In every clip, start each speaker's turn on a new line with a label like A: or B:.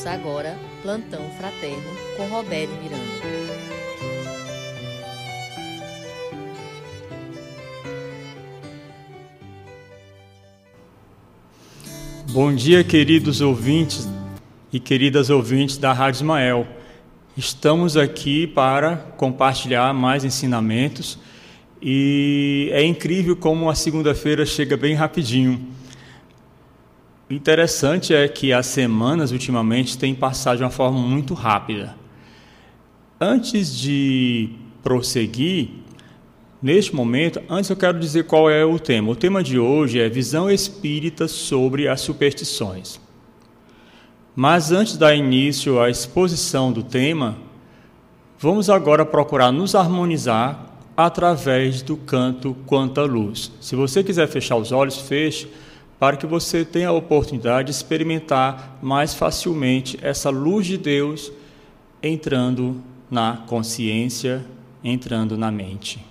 A: Ouça agora Plantão Fraterno com Roberto Miranda.
B: Bom dia, queridos ouvintes e queridas ouvintes da Rádio Ismael. Estamos aqui para compartilhar mais ensinamentos e é incrível como a segunda-feira chega bem rapidinho. Interessante é que as semanas ultimamente têm passado de uma forma muito rápida. Antes de prosseguir, neste momento, antes eu quero dizer qual é o tema. O tema de hoje é visão espírita sobre as superstições. Mas antes de dar início à exposição do tema, vamos agora procurar nos harmonizar através do canto Quanta Luz. Se você quiser fechar os olhos, feche para que você tenha a oportunidade de experimentar mais facilmente essa luz de Deus entrando na consciência, entrando na mente.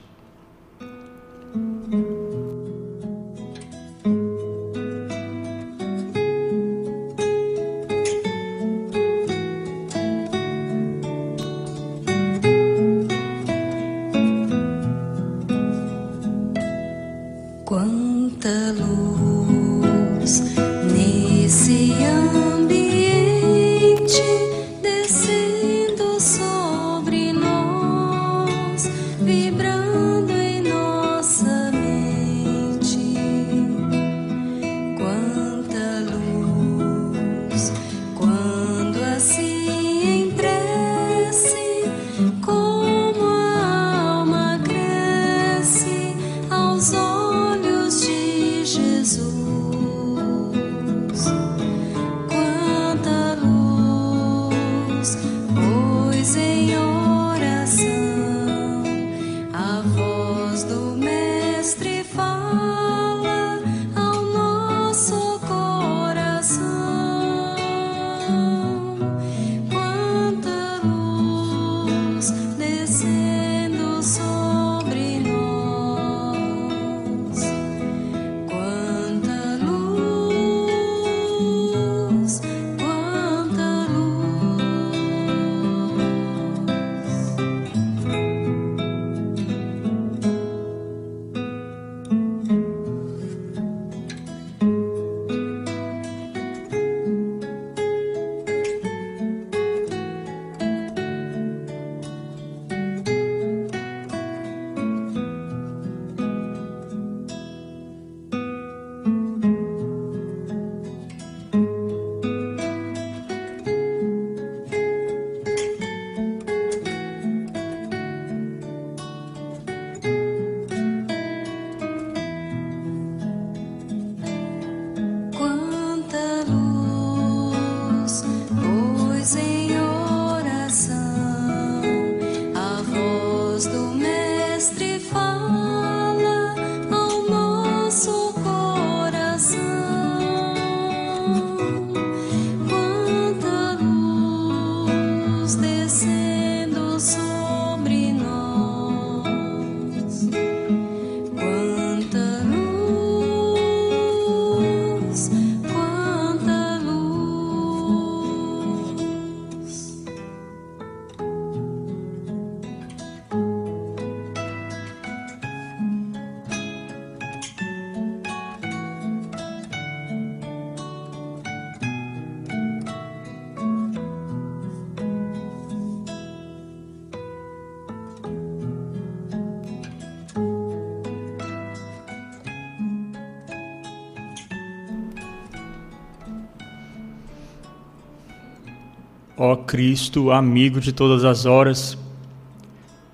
B: Ó Cristo, amigo de todas as horas,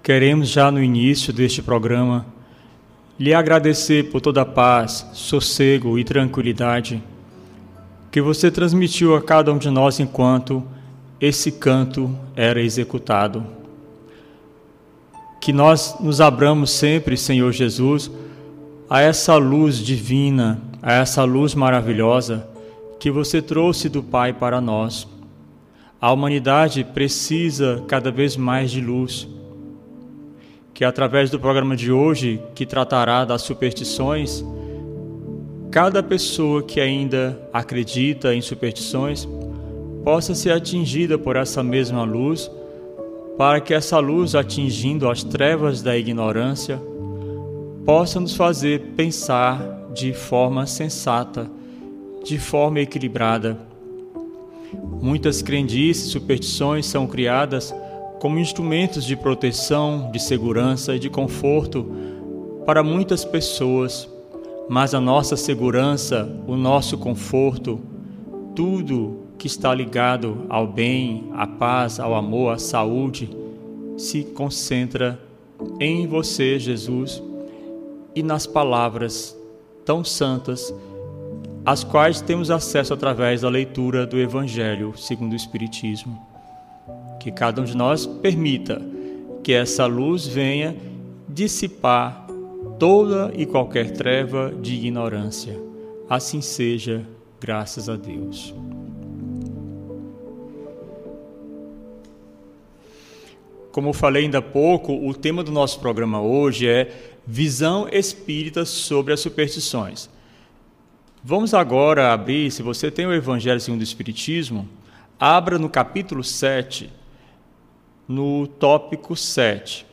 B: queremos já no início deste programa lhe agradecer por toda a paz, sossego e tranquilidade que você transmitiu a cada um de nós enquanto esse canto era executado. Que nós nos abramos sempre, Senhor Jesus, a essa luz divina, a essa luz maravilhosa que você trouxe do Pai para nós a humanidade precisa cada vez mais de luz. Que através do programa de hoje, que tratará das superstições, cada pessoa que ainda acredita em superstições
C: possa ser atingida por essa mesma luz, para que essa luz, atingindo as trevas da ignorância, possa nos fazer pensar de forma sensata, de forma equilibrada. Muitas crendices e superstições são criadas como instrumentos de proteção, de segurança e de conforto para muitas pessoas, mas a nossa segurança, o nosso conforto, tudo que está ligado ao bem, à paz, ao amor, à saúde, se concentra em você, Jesus, e nas palavras tão santas, às quais temos acesso através da leitura do Evangelho segundo o Espiritismo. Que cada um de nós permita que essa luz venha dissipar toda e qualquer treva de ignorância. Assim seja, graças a Deus. Como eu falei ainda há pouco, o tema do nosso programa hoje é Visão Espírita sobre as Superstições. Vamos agora abrir, se você tem o Evangelho segundo o Espiritismo, abra no capítulo 7, no tópico 7.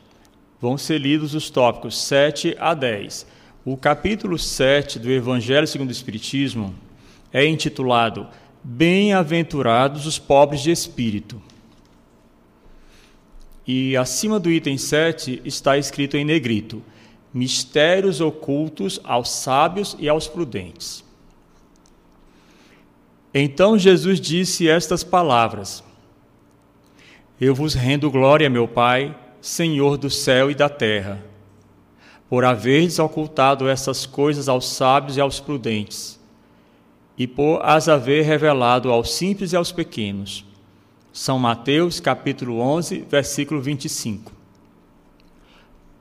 C: Vão ser lidos os tópicos 7 a 10. O capítulo 7 do Evangelho segundo o Espiritismo é intitulado Bem-aventurados os pobres de espírito. E acima do item 7 está escrito em negrito: Mistérios ocultos aos sábios e aos prudentes. Então Jesus disse estas palavras: Eu vos rendo glória, meu Pai, Senhor do céu e da terra, por haveres ocultado essas coisas aos sábios e aos prudentes, e por as haver revelado aos simples e aos pequenos. São Mateus, capítulo 11, versículo 25.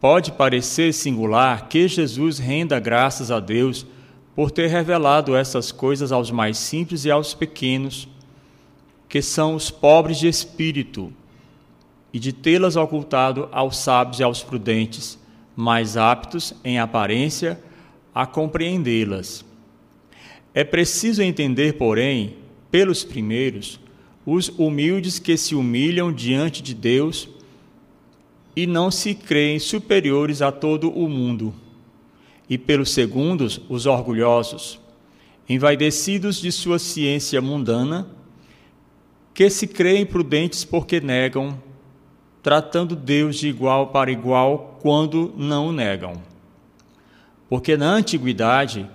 C: Pode parecer singular que Jesus renda graças a Deus por ter revelado essas coisas aos mais simples e aos pequenos, que são os pobres de espírito, e de tê-las ocultado aos sábios e aos prudentes, mais aptos, em aparência, a compreendê-las. É preciso entender, porém, pelos primeiros, os humildes que se humilham diante de Deus e não se creem superiores a todo o mundo, e pelos segundos, os orgulhosos, envaidecidos de sua ciência mundana, que se creem prudentes porque negam, tratando Deus de igual para igual quando não o negam. Porque na antiguidade,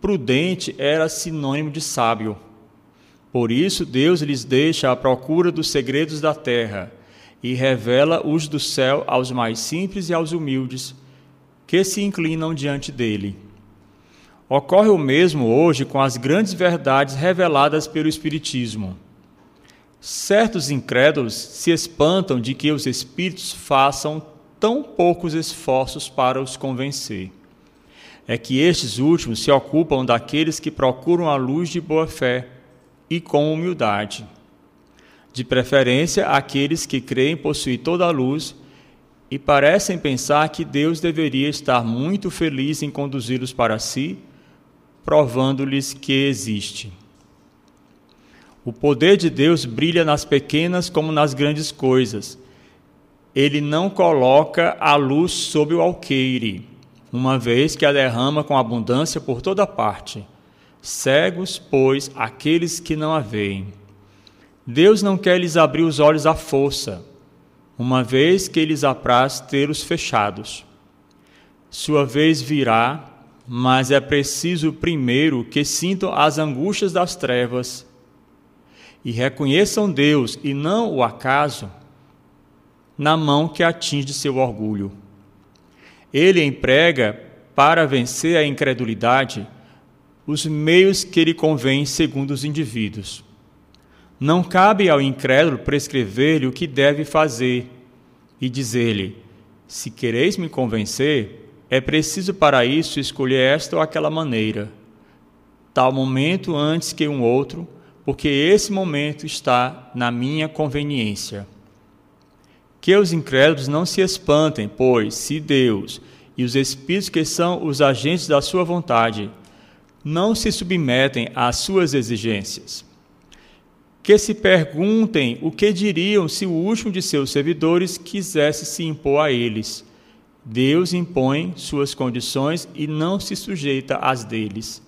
C: prudente era sinônimo de sábio por isso, Deus lhes deixa a procura dos segredos da terra e revela os do céu aos mais simples e aos humildes, que se inclinam diante dele. Ocorre o mesmo hoje com as grandes verdades reveladas pelo Espiritismo. Certos incrédulos se espantam de que os espíritos façam tão poucos esforços para os convencer. É que estes últimos se ocupam daqueles que procuram a luz de boa fé e com humildade. De preferência, aqueles que creem possuir toda a luz e parecem pensar que Deus deveria estar muito feliz em conduzi-los para si, provando-lhes que existe. O poder de Deus brilha nas pequenas como nas grandes coisas. Ele não coloca a luz sob o alqueire, uma vez que a derrama com abundância por toda parte. Cegos, pois, aqueles que não a veem. Deus não quer lhes abrir os olhos à força, uma vez que lhes apraz tê-los fechados. Sua vez virá, mas é preciso primeiro que sintam as angústias das trevas e reconheçam Deus e não o acaso na mão que atinge seu orgulho. Ele emprega para vencer a incredulidade os meios que lhe convêm segundo os indivíduos. Não cabe ao incrédulo prescrever-lhe o que deve fazer e dizer-lhe: Se quereis me convencer, é preciso para isso escolher esta ou aquela maneira, tal momento antes que um outro, porque esse momento está na minha conveniência. Que os incrédulos não se espantem, pois, se Deus e os espíritos que são os agentes da sua vontade não se submetem às suas exigências. Que se perguntem o que diriam se o último de seus servidores quisesse se impor a eles. Deus impõe suas condições e não se sujeita às deles.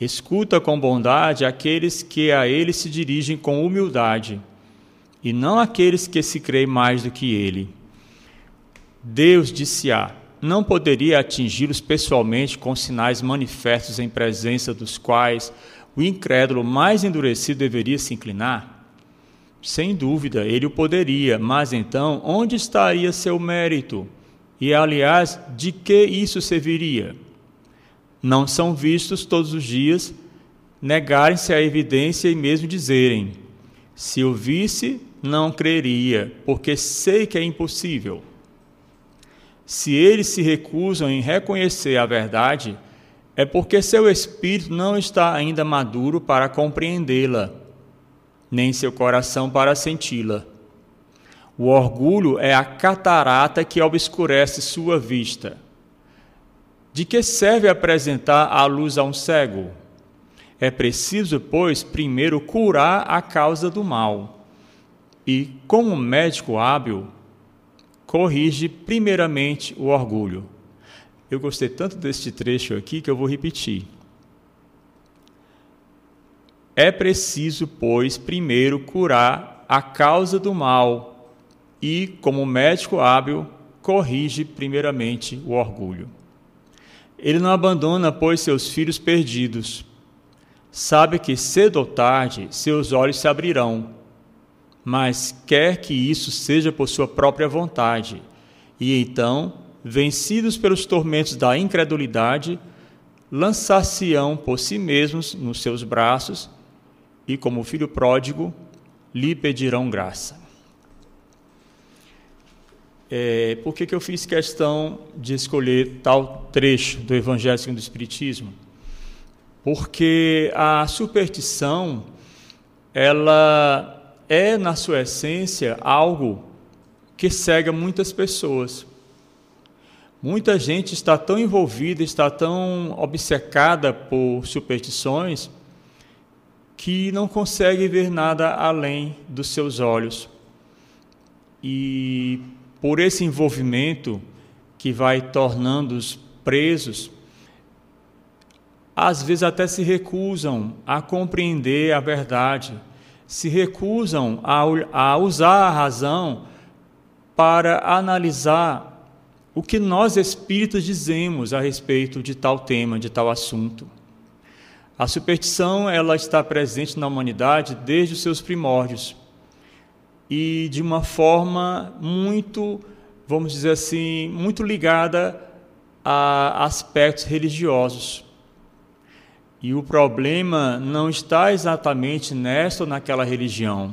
C: Escuta com bondade aqueles que a ele se dirigem com humildade, e não aqueles que se creem mais do que ele. Deus disse-a: não poderia atingi-los pessoalmente com sinais manifestos em presença dos quais o incrédulo mais endurecido deveria se inclinar? Sem dúvida, ele o poderia, mas então onde estaria seu mérito? E, aliás, de que isso serviria? Não são vistos todos os dias negarem-se à evidência e mesmo dizerem: se eu visse, não creria, porque sei que é impossível. Se eles se recusam em reconhecer a verdade, é porque seu espírito não está ainda maduro para compreendê-la, nem seu coração para senti-la. O orgulho é a catarata que obscurece sua vista. De que serve apresentar a luz a um cego? É preciso, pois, primeiro curar a causa do mal. E, como médico hábil, corrige primeiramente o orgulho. Eu gostei tanto deste trecho aqui que eu vou repetir. É preciso, pois, primeiro curar a causa do mal e, como médico hábil, corrige primeiramente o orgulho. Ele não abandona, pois, seus filhos perdidos. Sabe que cedo ou tarde seus olhos se abrirão, mas quer que isso seja por sua própria vontade, e então vencidos pelos tormentos da incredulidade, lançar-se-ão por si mesmos nos seus braços e, como filho pródigo, lhe pedirão graça. É, por que, que eu fiz questão de escolher tal trecho do Evangelho segundo o Espiritismo? Porque a superstição, ela é, na sua essência, algo que cega muitas pessoas. Muita gente está tão envolvida, está tão obcecada por superstições, que não consegue ver nada além dos seus olhos. E por esse envolvimento que vai tornando-os presos, às vezes até se recusam a compreender a verdade, se recusam a, a usar a razão para analisar o que nós espíritas dizemos a respeito de tal tema, de tal assunto. A superstição ela está presente na humanidade desde os seus primórdios e de uma forma muito, vamos dizer assim, muito ligada a aspectos religiosos. E o problema não está exatamente nesta ou naquela religião,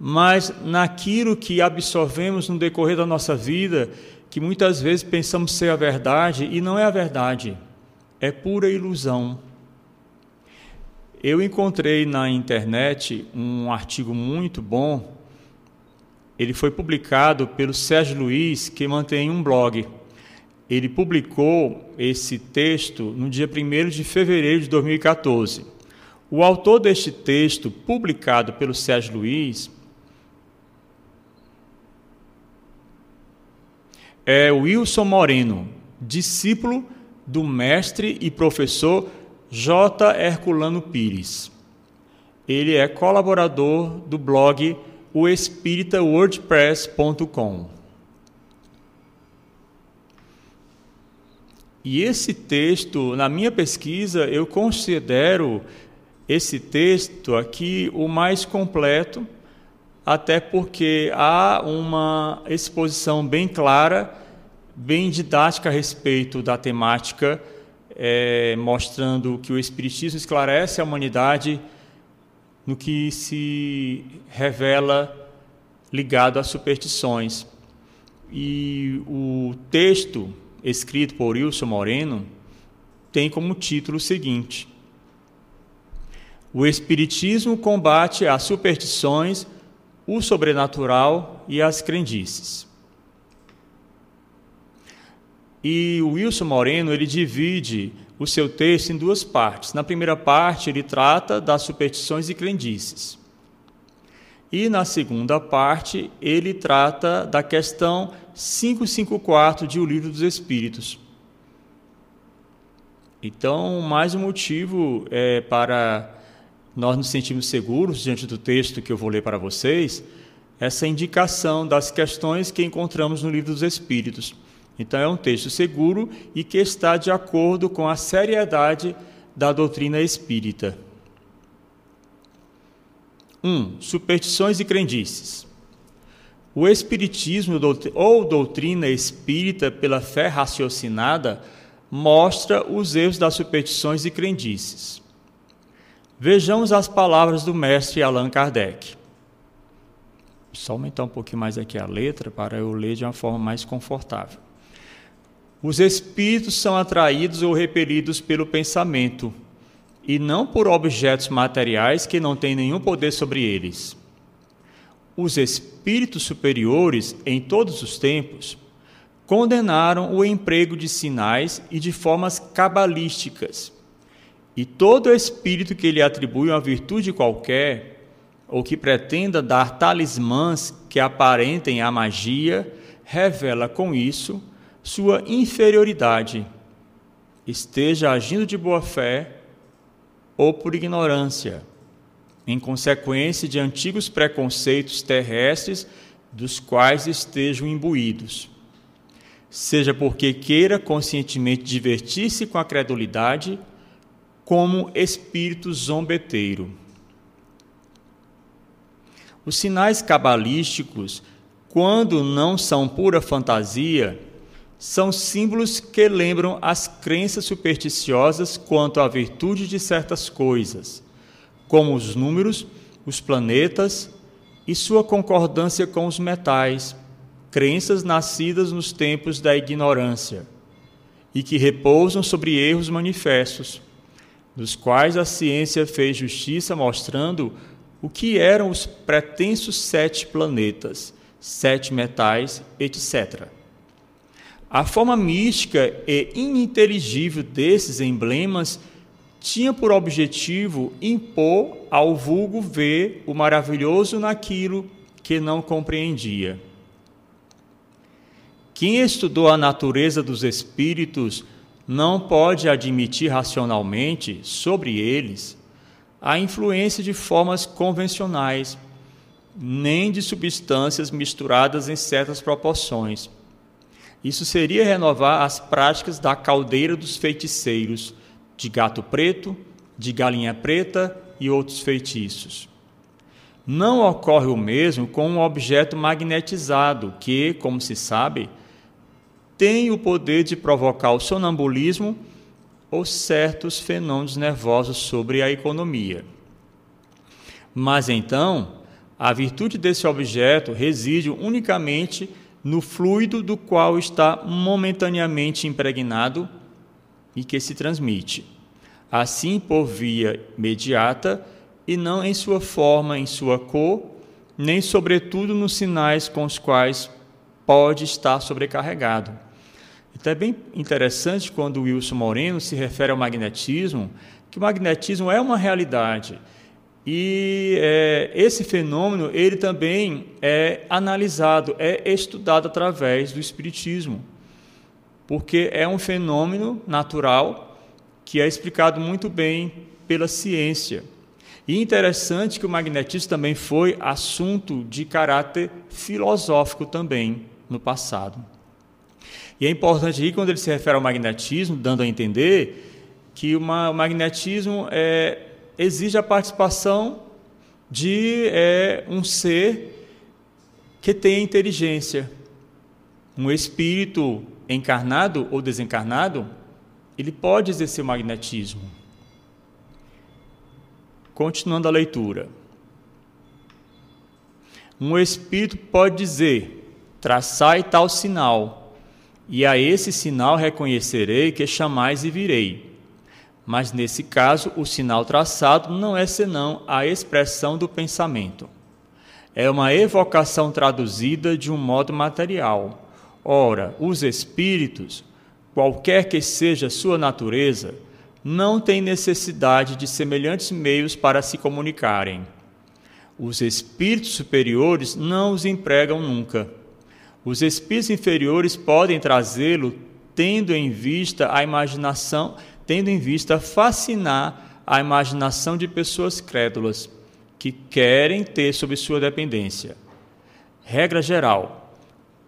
C: mas naquilo que absorvemos no decorrer da nossa vida que muitas vezes pensamos ser a verdade e não é a verdade, é pura ilusão. Eu encontrei na internet um artigo muito bom. Ele foi publicado pelo Sérgio Luiz, que mantém um blog. Ele publicou esse texto no dia 1 de fevereiro de 2014. O autor deste texto, publicado pelo Sérgio Luiz, é Wilson Moreno, discípulo do mestre e professor J. Herculano Pires. Ele é colaborador do blog o espíritawordpress.com. E esse texto, na minha pesquisa, eu considero esse texto aqui o mais completo até porque há uma exposição bem clara, bem didática a respeito da temática, é, mostrando que o Espiritismo esclarece a humanidade no que se revela ligado às superstições. E o texto, escrito por Wilson Moreno, tem como título o seguinte: O Espiritismo combate as superstições o sobrenatural e as crendices. E o Wilson Moreno ele divide o seu texto em duas partes. Na primeira parte, ele trata das superstições e crendices. E na segunda parte, ele trata da questão 554 de O Livro dos Espíritos. Então, mais um motivo é, para nós nos sentirmos seguros diante do texto que eu vou ler para vocês, essa indicação das questões que encontramos no Livro dos Espíritos. Então, é um texto seguro e que está de acordo com a seriedade da doutrina espírita. 1. Um, superstições e crendices. O Espiritismo ou doutrina espírita pela fé raciocinada mostra os erros das superstições e crendices. Vejamos as palavras do mestre Allan Kardec. Só aumentar um pouquinho mais aqui a letra para eu ler de uma forma mais confortável. Os espíritos são atraídos ou repelidos pelo pensamento, e não por objetos materiais que não têm nenhum poder sobre eles. Os espíritos superiores, em todos os tempos, condenaram o emprego de sinais e de formas cabalísticas. E todo espírito que lhe atribui uma virtude qualquer, ou que pretenda dar talismãs que aparentem a magia, revela com isso sua inferioridade, esteja agindo de boa fé ou por ignorância, em consequência de antigos preconceitos terrestres dos quais estejam imbuídos. Seja porque queira conscientemente divertir-se com a credulidade, como espírito zombeteiro. Os sinais cabalísticos, quando não são pura fantasia, são símbolos que lembram as crenças supersticiosas quanto à virtude de certas coisas, como os números, os planetas e sua concordância com os metais, crenças nascidas nos tempos da ignorância e que repousam sobre erros manifestos, dos quais a ciência fez justiça mostrando o que eram os pretensos sete planetas, sete metais, etc. A forma mística e ininteligível desses emblemas tinha por objetivo impor ao vulgo ver o maravilhoso naquilo que não compreendia. Quem estudou a natureza dos espíritos não pode admitir racionalmente sobre eles a influência de formas convencionais, nem de substâncias misturadas em certas proporções isso seria renovar as práticas da caldeira dos feiticeiros, de gato preto, de galinha preta e outros feitiços. Não ocorre o mesmo com um objeto magnetizado que, como se sabe, tem o poder de provocar o sonambulismo ou certos fenômenos nervosos sobre a economia. Mas então, a virtude desse objeto reside unicamente no fluido do qual está momentaneamente impregnado e que se transmite, assim por via imediata e não em sua forma, em sua cor, nem sobretudo nos sinais com os quais pode estar sobrecarregado. Então é bem interessante quando o Wilson Moreno se refere ao magnetismo, que o magnetismo é uma realidade e é, esse fenômeno ele também é analisado, é estudado através do espiritismo, porque é um fenômeno natural que é explicado muito bem pela ciência. E interessante que o magnetismo também foi assunto de caráter filosófico também no passado. E é importante aí quando ele se refere ao magnetismo, dando a entender que uma, o magnetismo é exige a participação de é, um ser que tenha inteligência. Um espírito encarnado ou desencarnado, ele pode exercer o magnetismo. Continuando a leitura. Um espírito pode dizer: traçai tal sinal, e a esse sinal reconhecerei que chamais e virei. Mas nesse caso, o sinal traçado não é senão a expressão do pensamento. É uma evocação traduzida de um modo material. Ora, os espíritos, qualquer que seja sua natureza, não têm necessidade de semelhantes meios para se comunicarem. Os espíritos superiores não os empregam nunca. Os espíritos inferiores podem trazê-lo tendo em vista a imaginação, tendo em vista fascinar a imaginação de pessoas crédulas que querem ter sob sua dependência. Regra geral: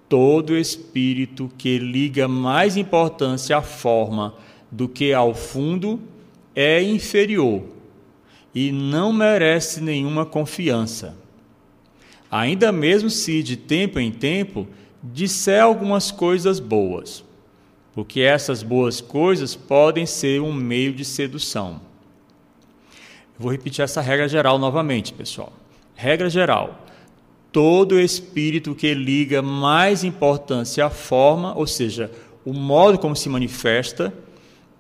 C: todo espírito que liga mais importância à forma do que ao fundo é inferior e não merece nenhuma confiança. Ainda mesmo se de tempo em tempo disser algumas coisas boas, porque essas boas coisas podem ser um meio de sedução. vou repetir essa regra geral novamente, pessoal. Regra geral: todo espírito que liga mais importância à forma, ou seja, o modo como se manifesta,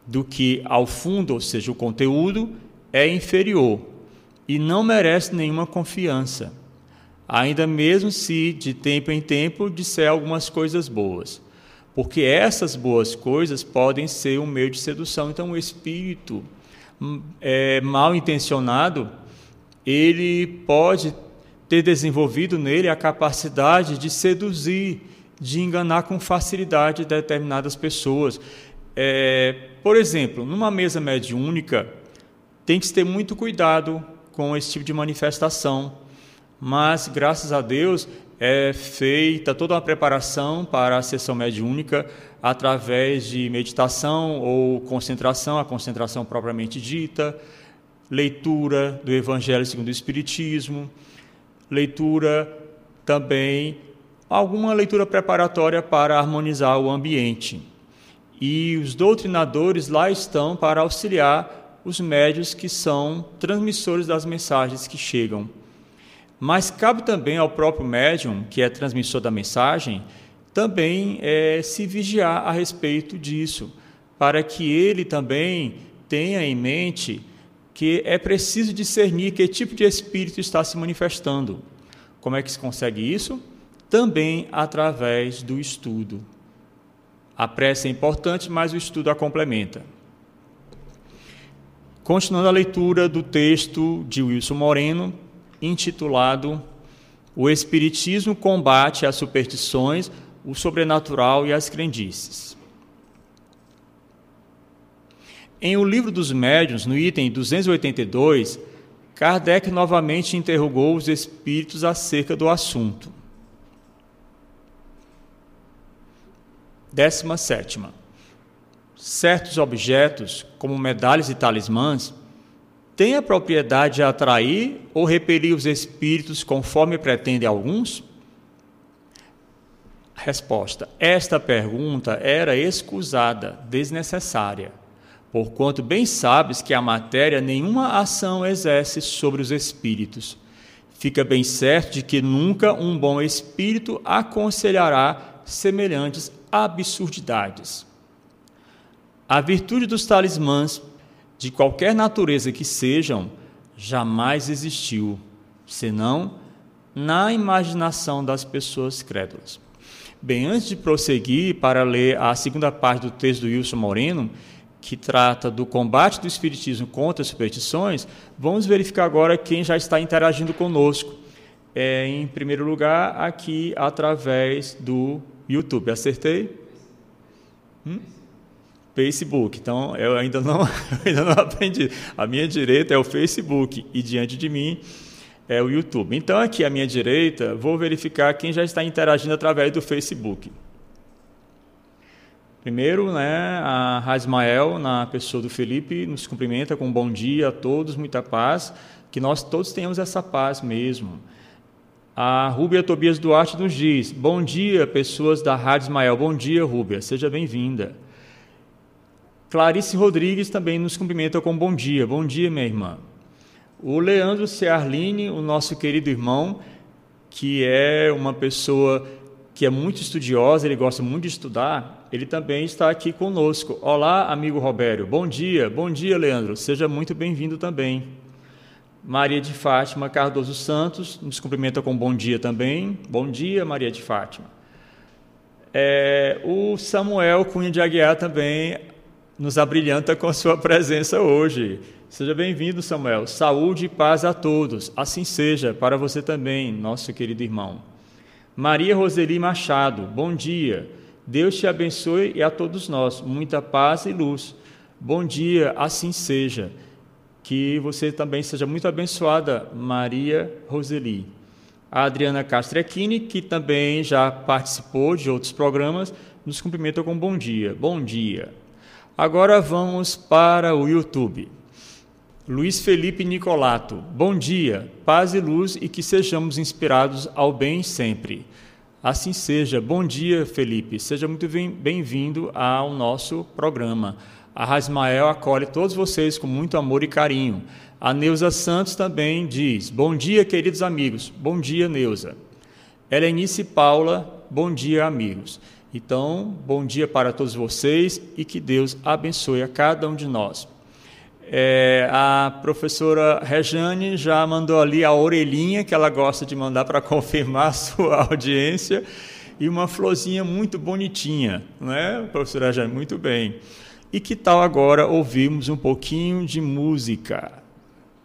C: do que ao fundo, ou seja, o conteúdo, é inferior e não merece nenhuma confiança, ainda mesmo se de tempo em tempo disser algumas coisas boas, porque essas boas coisas podem ser um meio de sedução. Então, o espírito hum, é, mal intencionado, ele pode ter desenvolvido nele a capacidade de seduzir, de enganar com facilidade determinadas pessoas. É, por exemplo, numa mesa mediúnica, tem que ter muito cuidado com esse tipo de manifestação, mas graças a Deus é feita toda uma preparação para a sessão mediúnica através de meditação ou concentração, a concentração propriamente dita, leitura do Evangelho segundo o Espiritismo, leitura também alguma leitura preparatória para harmonizar o ambiente. E os doutrinadores lá estão para auxiliar os médios que são transmissores das mensagens que chegam. Mas cabe também ao próprio médium, que é transmissor da mensagem, também é, se vigiar a respeito disso, para que ele também tenha em mente que é preciso discernir que tipo de espírito está se manifestando. Como é que se consegue isso? Também através do estudo. A prece é importante, mas o estudo a complementa. Continuando a leitura do texto de Wilson Moreno, intitulado O Espiritismo combate as superstições, o sobrenatural e as crendices. Em O Livro dos Médiuns, no item 282, Kardec novamente interrogou os espíritos acerca do assunto. Décima sétima certos objetos, como medalhas e talismãs, têm a propriedade de atrair ou repelir os espíritos conforme pretendem alguns? Resposta: Esta pergunta era escusada, desnecessária, porquanto bem sabes que a matéria nenhuma ação exerce sobre os espíritos. Fica bem certo de que nunca um bom espírito aconselhará semelhantes absurdidades. A virtude dos talismãs, de qualquer natureza que sejam, jamais existiu, senão na imaginação das pessoas crédulas. Bem, antes de prosseguir para ler a segunda parte do texto do Wilson Moreno, que trata do combate do Espiritismo contra as superstições, vamos verificar agora quem já está interagindo conosco. É, em primeiro lugar, aqui através do YouTube. Acertei? Hum? Facebook. Então, eu ainda não, ainda não aprendi. A minha direita é o Facebook e diante de mim é o YouTube. Então, aqui à minha direita, vou verificar quem já está interagindo através do Facebook. Primeiro, né, a Rasmael, na pessoa do Felipe, nos cumprimenta com um bom dia a todos, muita paz, que nós todos tenhamos essa paz mesmo. A Rúbia Tobias Duarte nos diz: Bom dia, pessoas da Rádio Ismael. Bom dia, Rúbia, seja bem-vinda. Clarice Rodrigues também nos cumprimenta com bom dia. Bom dia, minha irmã. O Leandro Cearline, o nosso querido irmão, que é uma pessoa que é muito estudiosa, ele gosta muito de estudar, ele também está aqui conosco. Olá, amigo Robério. Bom dia. Bom dia, Leandro. Seja muito bem-vindo também. Maria de Fátima Cardoso Santos nos cumprimenta com bom dia também. Bom dia, Maria de Fátima. É, o Samuel Cunha de Aguiar também nos abrilhanta com a sua presença hoje. Seja bem-vindo, Samuel. Saúde e paz a todos. Assim seja para você também, nosso querido irmão. Maria Roseli Machado, bom dia. Deus te abençoe e a todos nós muita paz e luz. Bom dia, assim seja. Que você também seja muito abençoada, Maria Roseli. A Adriana Castrequini, que também já participou de outros programas, nos cumprimenta com bom dia. Bom dia. Agora vamos para o YouTube. Luiz Felipe Nicolato, bom dia, paz e luz e que sejamos inspirados ao bem sempre. Assim seja. Bom dia, Felipe. Seja muito bem-vindo ao nosso programa. A Rasmael acolhe todos vocês com muito amor e carinho. A Neuza Santos também diz: Bom dia, queridos amigos. Bom dia, Neuza. Helenice Paula, bom dia, amigos. Então, bom dia para todos vocês e que Deus abençoe a cada um de nós. É, a professora Rejane já mandou ali a orelhinha que ela gosta de mandar para confirmar a sua audiência e uma florzinha muito bonitinha, né, professora Rejane? Muito bem. E que tal agora ouvirmos um pouquinho de música?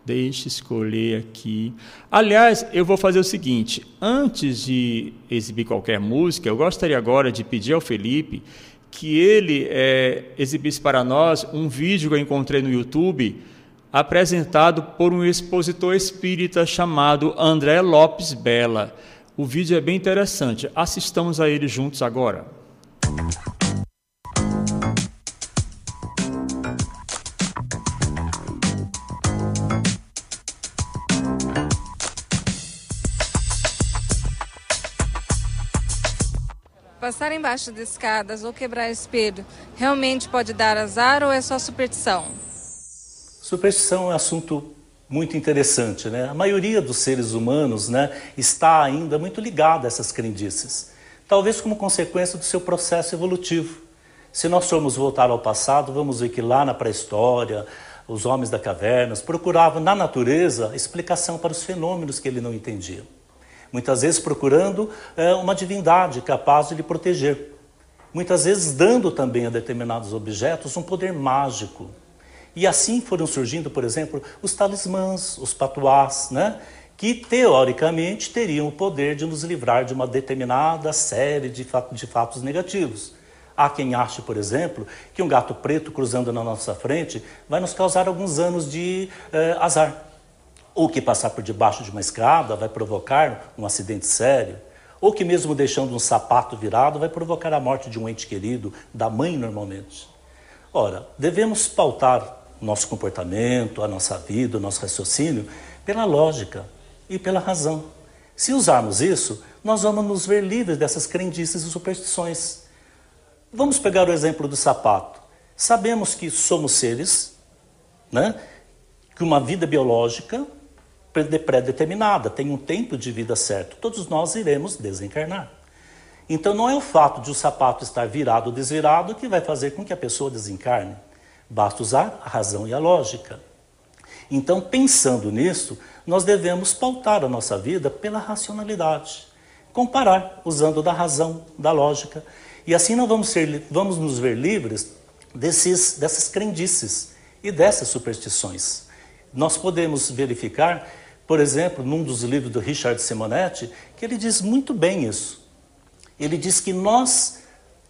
C: Deixe escolher aqui. Aliás, eu vou fazer o seguinte: antes de exibir qualquer música, eu gostaria agora de pedir ao Felipe que ele é, exibisse para nós um vídeo que eu encontrei no YouTube apresentado por um expositor espírita chamado André Lopes Bela. O vídeo é bem interessante. Assistamos a ele juntos agora.
D: Passar embaixo de escadas ou quebrar espelho realmente pode dar azar ou é só superstição?
E: Superstição é um assunto muito interessante, né? A maioria dos seres humanos, né, está ainda muito ligada a essas crendices, talvez como consequência do seu processo evolutivo. Se nós formos voltar ao passado, vamos ver que lá na pré-história, os homens da cavernas procuravam na natureza explicação para os fenômenos que ele não entendia muitas vezes procurando é, uma divindade capaz de lhe proteger, muitas vezes dando também a determinados objetos um poder mágico. E assim foram surgindo, por exemplo, os talismãs, os patuás, né? que teoricamente teriam o poder de nos livrar de uma determinada série de, fatos negativos. Há quem ache, por exemplo, que um gato preto cruzando na nossa frente vai nos causar alguns anos de eh, azar ou que passar por debaixo de uma escada vai provocar um acidente sério, ou que mesmo deixando um sapato virado vai provocar a morte de um ente querido, da mãe normalmente. Ora, devemos pautar nosso comportamento, a nossa vida, o nosso raciocínio pela lógica e pela razão. Se usarmos isso, nós vamos nos ver livres dessas crendices e superstições. Vamos pegar o exemplo do sapato. Sabemos que somos seres, né? que uma vida biológica pré-determinada, tem um tempo de vida certo. Todos nós iremos desencarnar. Então não é o fato de o sapato estar virado ou desvirado que vai fazer com que a pessoa desencarne. Basta usar a razão e a lógica. Então, pensando nisso, nós devemos pautar a nossa vida pela racionalidade. Comparar, usando da razão, da lógica. E assim nós vamos, ser, vamos nos ver livres desses, dessas crendices e dessas superstições. Nós podemos verificar por exemplo, num dos livros do Richard Simonetti, que ele diz muito bem isso. Ele diz que nós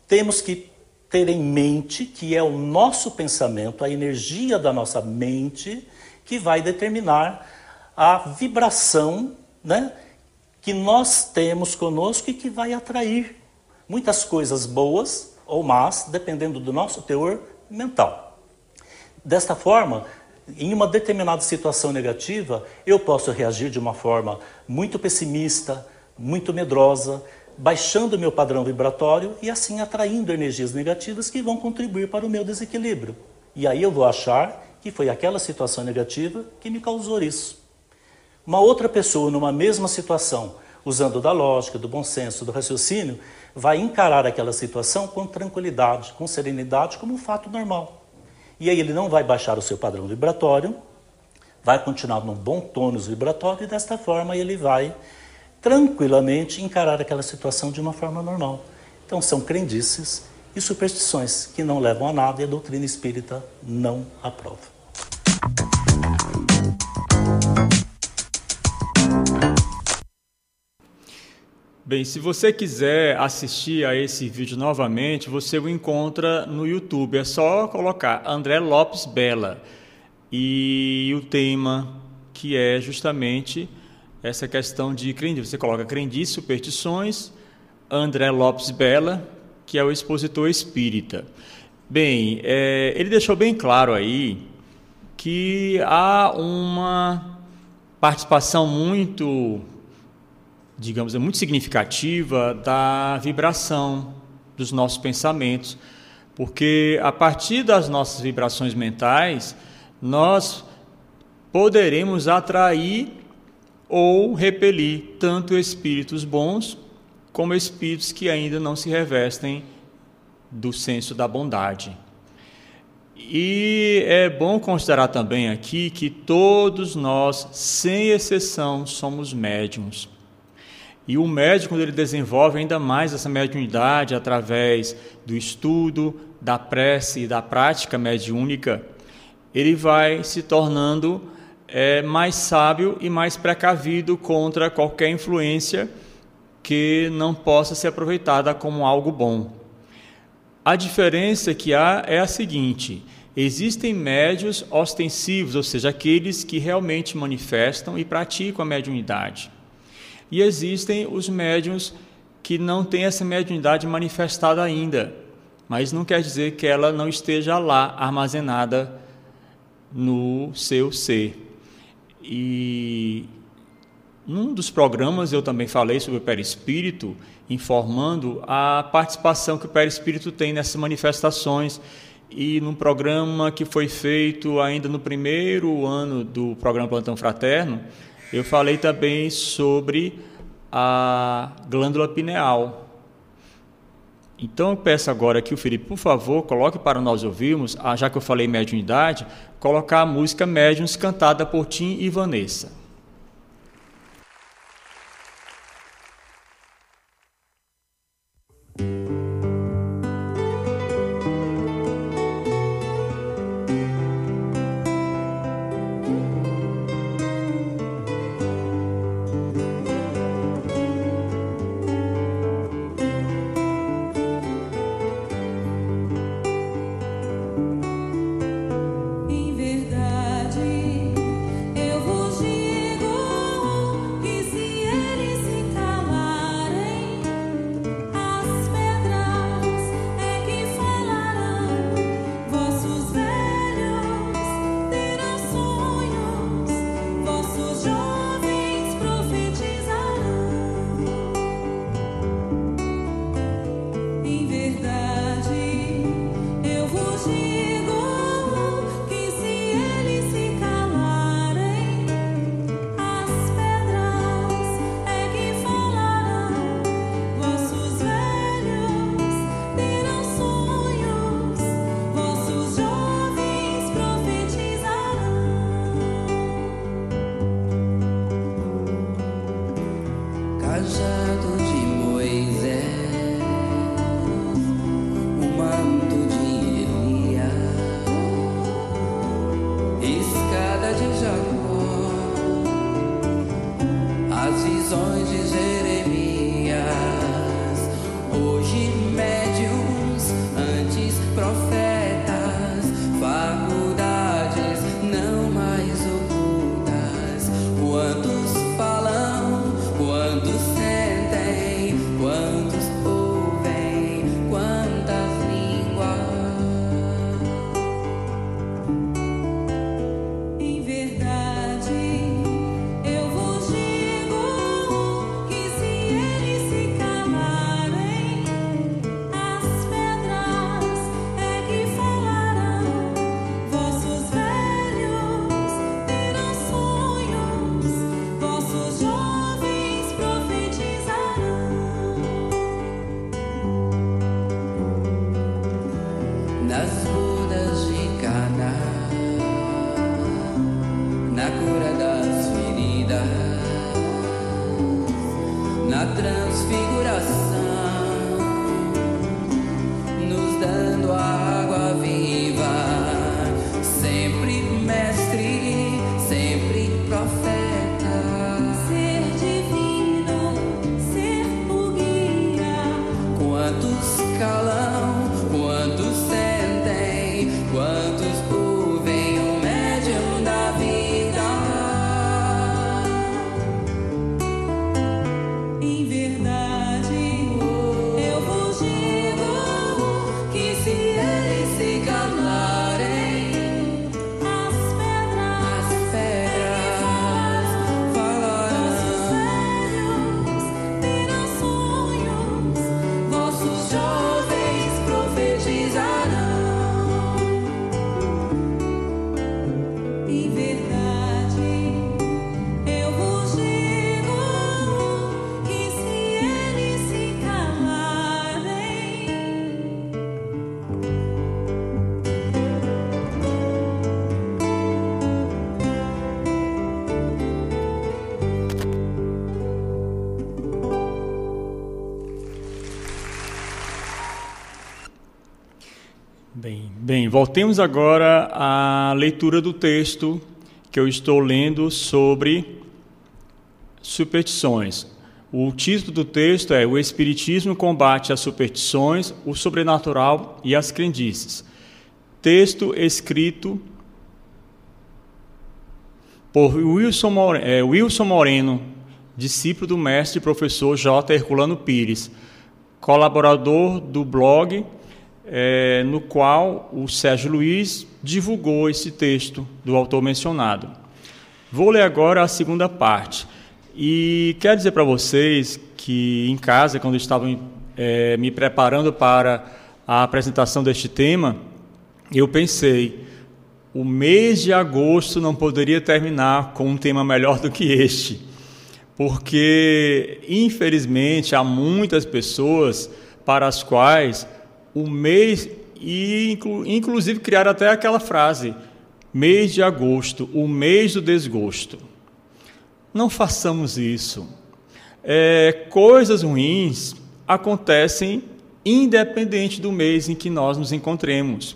E: temos que ter em mente que é o nosso pensamento, a energia da nossa mente, que vai determinar a vibração né, que nós temos conosco e que vai atrair muitas coisas boas ou más, dependendo do nosso teor mental. Desta forma, em uma determinada situação negativa, eu posso reagir de uma forma muito pessimista, muito medrosa, baixando meu padrão vibratório e assim atraindo energias negativas que vão contribuir para o meu desequilíbrio. E aí eu vou achar que foi aquela situação negativa que me causou isso. Uma outra pessoa numa mesma situação, usando da lógica, do bom senso, do raciocínio, vai encarar aquela situação com tranquilidade, com serenidade, como um fato normal. E aí ele não vai baixar o seu padrão vibratório, vai continuar num bom tônus vibratório e desta forma ele vai tranquilamente encarar aquela situação de uma forma normal. Então são crendices e superstições que não levam a nada e a doutrina espírita não aprova.
C: Bem, se você quiser assistir a esse vídeo novamente, você o encontra no YouTube. É só colocar André Lopes Bela e o tema que é justamente essa questão de crendice. Você coloca crendice, superstições, André Lopes Bela, que é o expositor espírita. Bem, é, ele deixou bem claro aí que há uma participação muito digamos, é muito significativa da vibração dos nossos pensamentos, porque a partir das nossas vibrações mentais, nós poderemos atrair ou repelir tanto espíritos bons como espíritos que ainda não se revestem do senso da bondade. E é bom considerar também aqui que todos nós, sem exceção, somos médiums. E o médico, quando ele desenvolve ainda mais essa mediunidade através do estudo, da prece e da prática mediúnica, ele vai se tornando é, mais sábio e mais precavido contra qualquer influência que não possa ser aproveitada como algo bom. A diferença que há é a seguinte: existem médios ostensivos, ou seja, aqueles que realmente manifestam e praticam a mediunidade. E existem os médiums que não têm essa mediunidade manifestada ainda, mas não quer dizer que ela não esteja lá armazenada no seu ser. E num dos programas eu também falei sobre o perispírito, informando a participação que o perispírito tem nessas manifestações. E num programa que foi feito ainda no primeiro ano do programa Plantão Fraterno, eu falei também sobre a glândula pineal. Então eu peço agora que o Felipe, por favor, coloque para nós ouvirmos, ah, já que eu falei mediunidade, colocar a música Médiuns cantada por Tim e Vanessa. Voltemos agora à leitura do texto que eu estou lendo sobre superstições. O título do texto é O Espiritismo combate as superstições, o sobrenatural e as crendices. Texto escrito por Wilson Moreno, é, Wilson Moreno discípulo do mestre professor J. Herculano Pires, colaborador do blog é, no qual o Sérgio Luiz divulgou esse texto do autor mencionado. Vou ler agora a segunda parte. E quero dizer para vocês que em casa, quando estava é, me preparando para a apresentação deste tema, eu pensei, o mês de agosto não poderia terminar com um tema melhor do que este, porque infelizmente há muitas pessoas para as quais o mês e inclusive criaram até aquela frase mês de agosto, o mês do desgosto. Não façamos isso. É, coisas ruins acontecem independente do mês em que nós nos encontremos.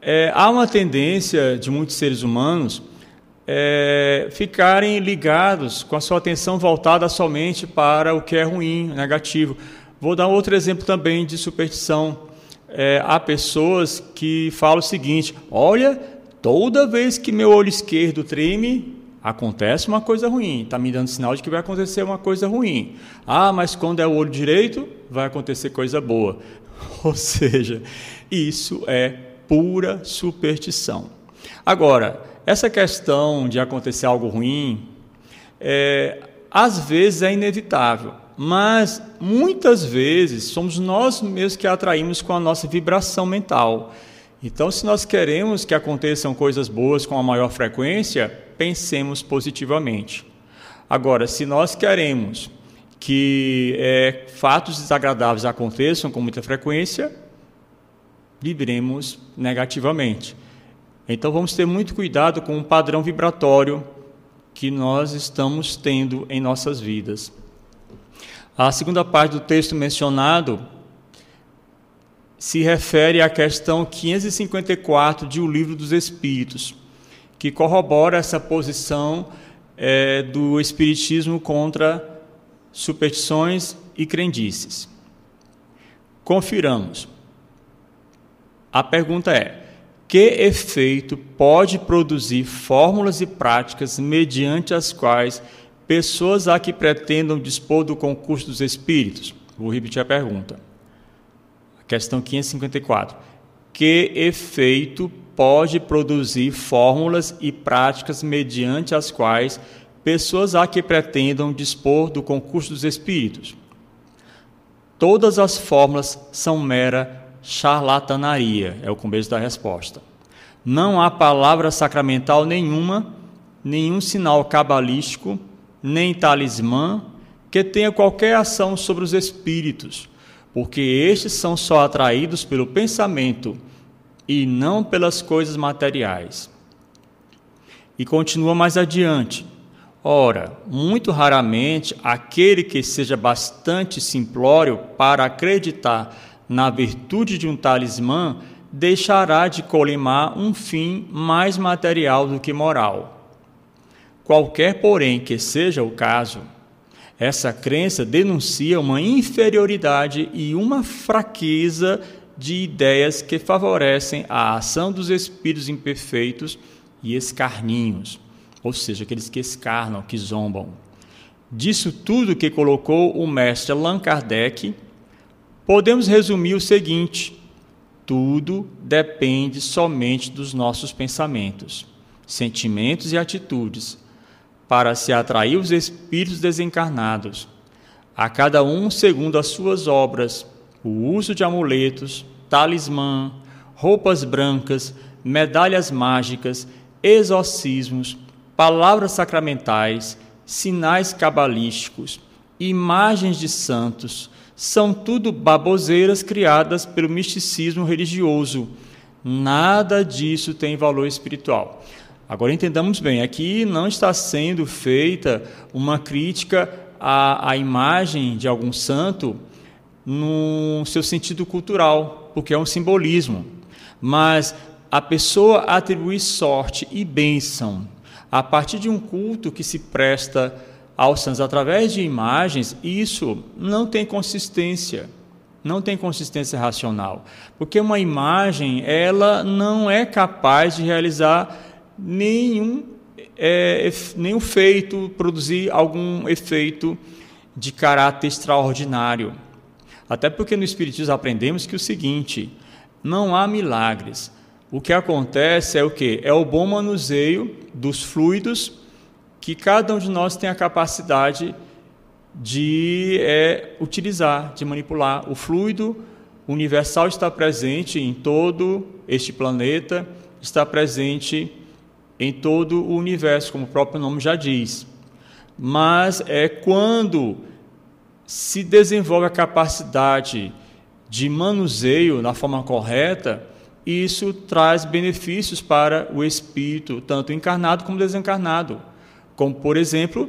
C: É, há uma tendência de muitos seres humanos é, ficarem ligados com a sua atenção voltada somente para o que é ruim, negativo. Vou dar outro exemplo também de superstição. É, há pessoas que falam o seguinte: olha, toda vez que meu olho esquerdo treme, acontece uma coisa ruim, está me dando sinal de que vai acontecer uma coisa ruim. Ah, mas quando é o olho direito, vai acontecer coisa boa. Ou seja, isso é pura superstição. Agora, essa questão de acontecer algo ruim, é, às vezes é inevitável mas muitas vezes somos nós mesmos que atraímos com a nossa vibração mental. Então, se nós queremos que aconteçam coisas boas com a maior frequência, pensemos positivamente. Agora, se nós queremos que é, fatos desagradáveis aconteçam com muita frequência, vibremos negativamente. Então, vamos ter muito cuidado com o padrão vibratório que nós estamos tendo em nossas vidas. A segunda parte do texto mencionado se refere à questão 554 de O Livro dos Espíritos, que corrobora essa posição é, do Espiritismo contra superstições e crendices. Confiramos. A pergunta é: que efeito pode produzir fórmulas e práticas mediante as quais Pessoas há que pretendam dispor do concurso dos espíritos? Vou repetir a pergunta. questão 554. Que efeito pode produzir fórmulas e práticas mediante as quais pessoas há que pretendam dispor do concurso dos espíritos? Todas as fórmulas são mera charlatanaria, é o começo da resposta. Não há palavra sacramental nenhuma, nenhum sinal cabalístico nem talismã que tenha qualquer ação sobre os espíritos, porque estes são só atraídos pelo pensamento e não pelas coisas materiais. E continua mais adiante. Ora, muito raramente aquele que seja bastante simplório para acreditar na virtude de um talismã deixará de colimar um fim mais material do que moral. Qualquer, porém, que seja o caso, essa crença denuncia uma inferioridade e uma fraqueza de ideias que favorecem a ação dos espíritos imperfeitos e escarninhos, ou seja, aqueles que escarnam, que zombam. Disso tudo que colocou o mestre Allan Kardec, podemos resumir o seguinte: tudo depende somente dos nossos pensamentos, sentimentos e atitudes para se atrair os espíritos desencarnados, a cada um segundo as suas obras, o uso de amuletos, talismã, roupas brancas, medalhas mágicas, exorcismos, palavras sacramentais, sinais cabalísticos, imagens de santos, são tudo baboseiras criadas pelo misticismo religioso. Nada disso tem valor espiritual. Agora entendamos bem, aqui não está sendo feita uma crítica à, à imagem de algum santo no seu sentido cultural, porque é um simbolismo. Mas a pessoa atribuir sorte e bênção a partir de um culto que se presta aos santos através de imagens, isso não tem consistência, não tem consistência racional, porque uma imagem ela não é capaz de realizar nenhum é, nenhum feito, produzir algum efeito de caráter extraordinário. Até porque no Espiritismo aprendemos que o seguinte: não há milagres. O que acontece é o que? É o bom manuseio dos fluidos que cada um de nós tem a capacidade de é, utilizar, de manipular. O fluido universal está presente em todo este planeta, está presente em todo o universo, como o próprio nome já diz. Mas é quando se desenvolve a capacidade de manuseio na forma correta, isso traz benefícios para o espírito, tanto encarnado como desencarnado, como, por exemplo,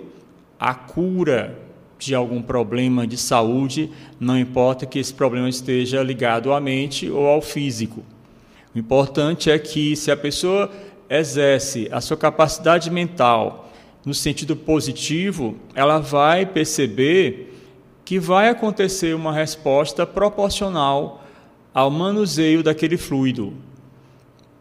C: a cura de algum problema de saúde, não importa que esse problema esteja ligado à mente ou ao físico. O importante é que, se a pessoa exerce a sua capacidade mental no sentido positivo, ela vai perceber que vai acontecer uma resposta proporcional ao manuseio daquele fluido.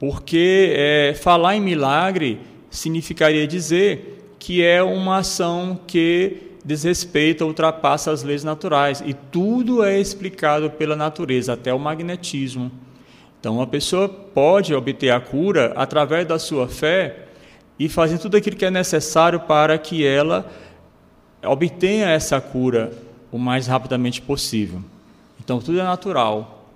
C: Porque é, falar em milagre significaria dizer que é uma ação que desrespeita, ultrapassa as leis naturais. E tudo é explicado pela natureza, até o magnetismo. Então, uma pessoa pode obter a cura através da sua fé e fazer tudo aquilo que é necessário para que ela obtenha essa cura o mais rapidamente possível. Então, tudo é natural.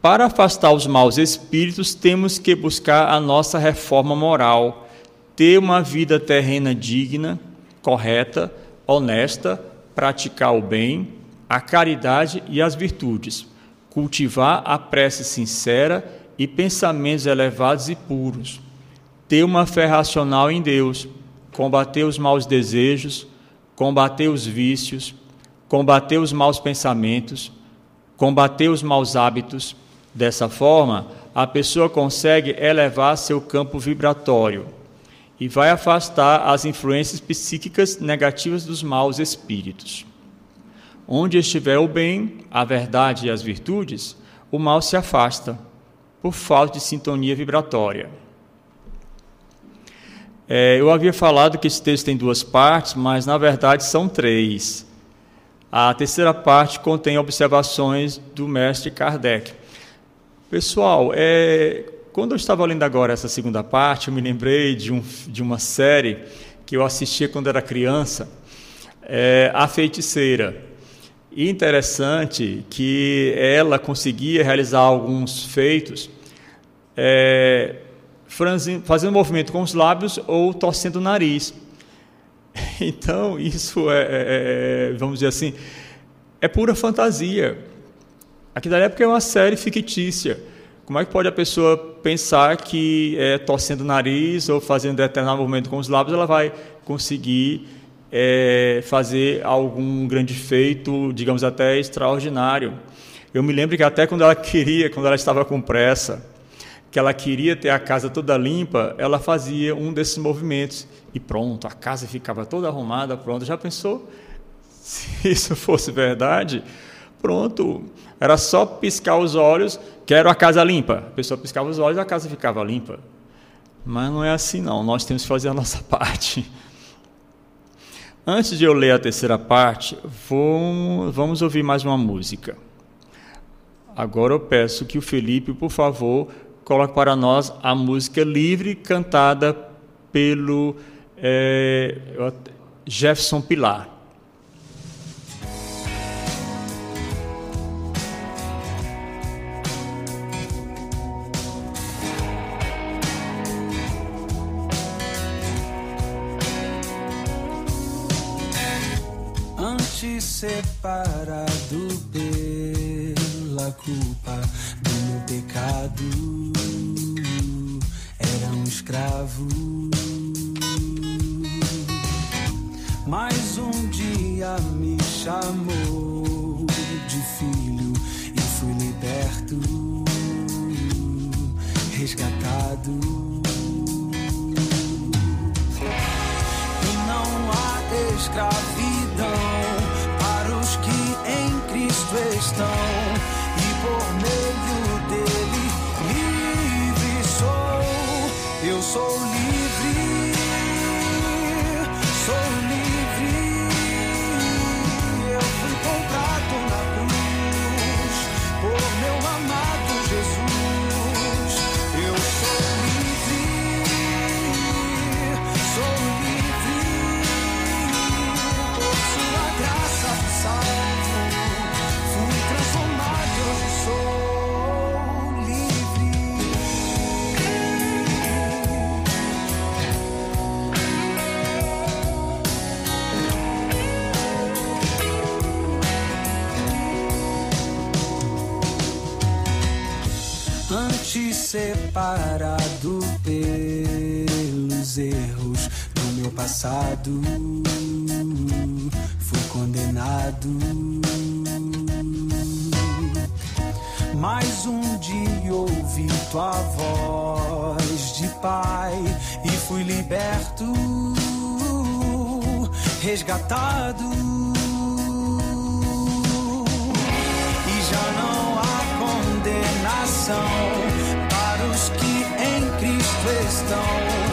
C: Para afastar os maus espíritos, temos que buscar a nossa reforma moral, ter uma vida terrena digna, correta, honesta, praticar o bem a caridade e as virtudes, cultivar a prece sincera e pensamentos elevados e puros, ter uma fé racional em Deus, combater os maus desejos, combater os vícios, combater os maus pensamentos, combater os maus hábitos. Dessa forma, a pessoa consegue elevar seu campo vibratório e vai afastar as influências psíquicas negativas dos maus espíritos. Onde estiver o bem, a verdade e as virtudes, o mal se afasta, por falta de sintonia vibratória. É, eu havia falado que esse texto tem duas partes, mas na verdade são três. A terceira parte contém observações do mestre Kardec. Pessoal, é, quando eu estava lendo agora essa segunda parte, eu me lembrei de, um, de uma série que eu assistia quando era criança, é, A Feiticeira. Interessante que ela conseguia realizar alguns feitos é, fazendo movimento com os lábios ou torcendo o nariz. Então, isso é, é, é, vamos dizer assim, é pura fantasia. Aqui da época é uma série fictícia. Como é que pode a pessoa pensar que é, torcendo o nariz ou fazendo determinado movimento com os lábios ela vai conseguir é, fazer algum grande feito, digamos até extraordinário. Eu me lembro que até quando ela queria, quando ela estava com pressa, que ela queria ter a casa toda limpa, ela fazia um desses movimentos e pronto, a casa ficava toda arrumada, pronto. Já pensou? Se isso fosse verdade, pronto, era só piscar os olhos, quero a casa limpa. A pessoa piscava os olhos a casa ficava limpa. Mas não é assim não, nós temos que fazer a nossa parte. Antes de eu ler a terceira parte, vou, vamos ouvir mais uma música. Agora eu peço que o Felipe, por favor, coloque para nós a música livre cantada pelo é, Jefferson Pilar.
F: te separado pela culpa do meu pecado. Era um escravo. Mas um dia me chamou de filho e fui liberto, resgatado. E não há escravidão. Estão. E por meio dele livre sou. Eu sou livre. Separado pelos erros do meu passado, fui condenado. Mas um dia ouvi tua voz de pai e fui liberto, resgatado. E já não há condenação Cristo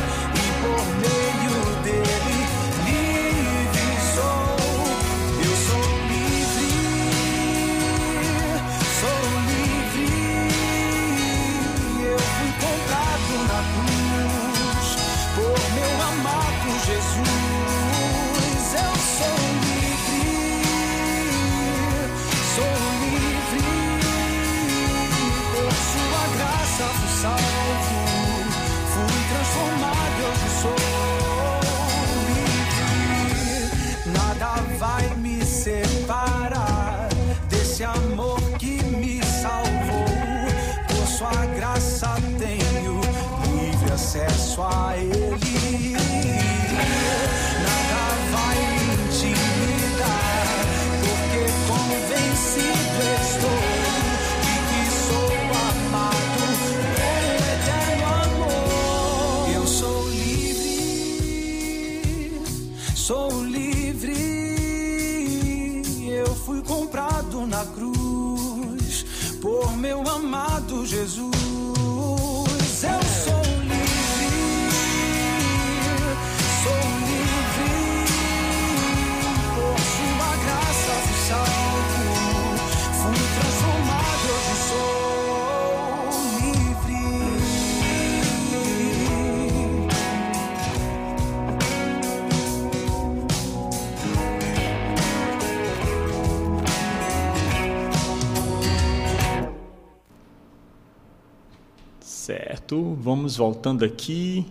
C: Vamos voltando aqui.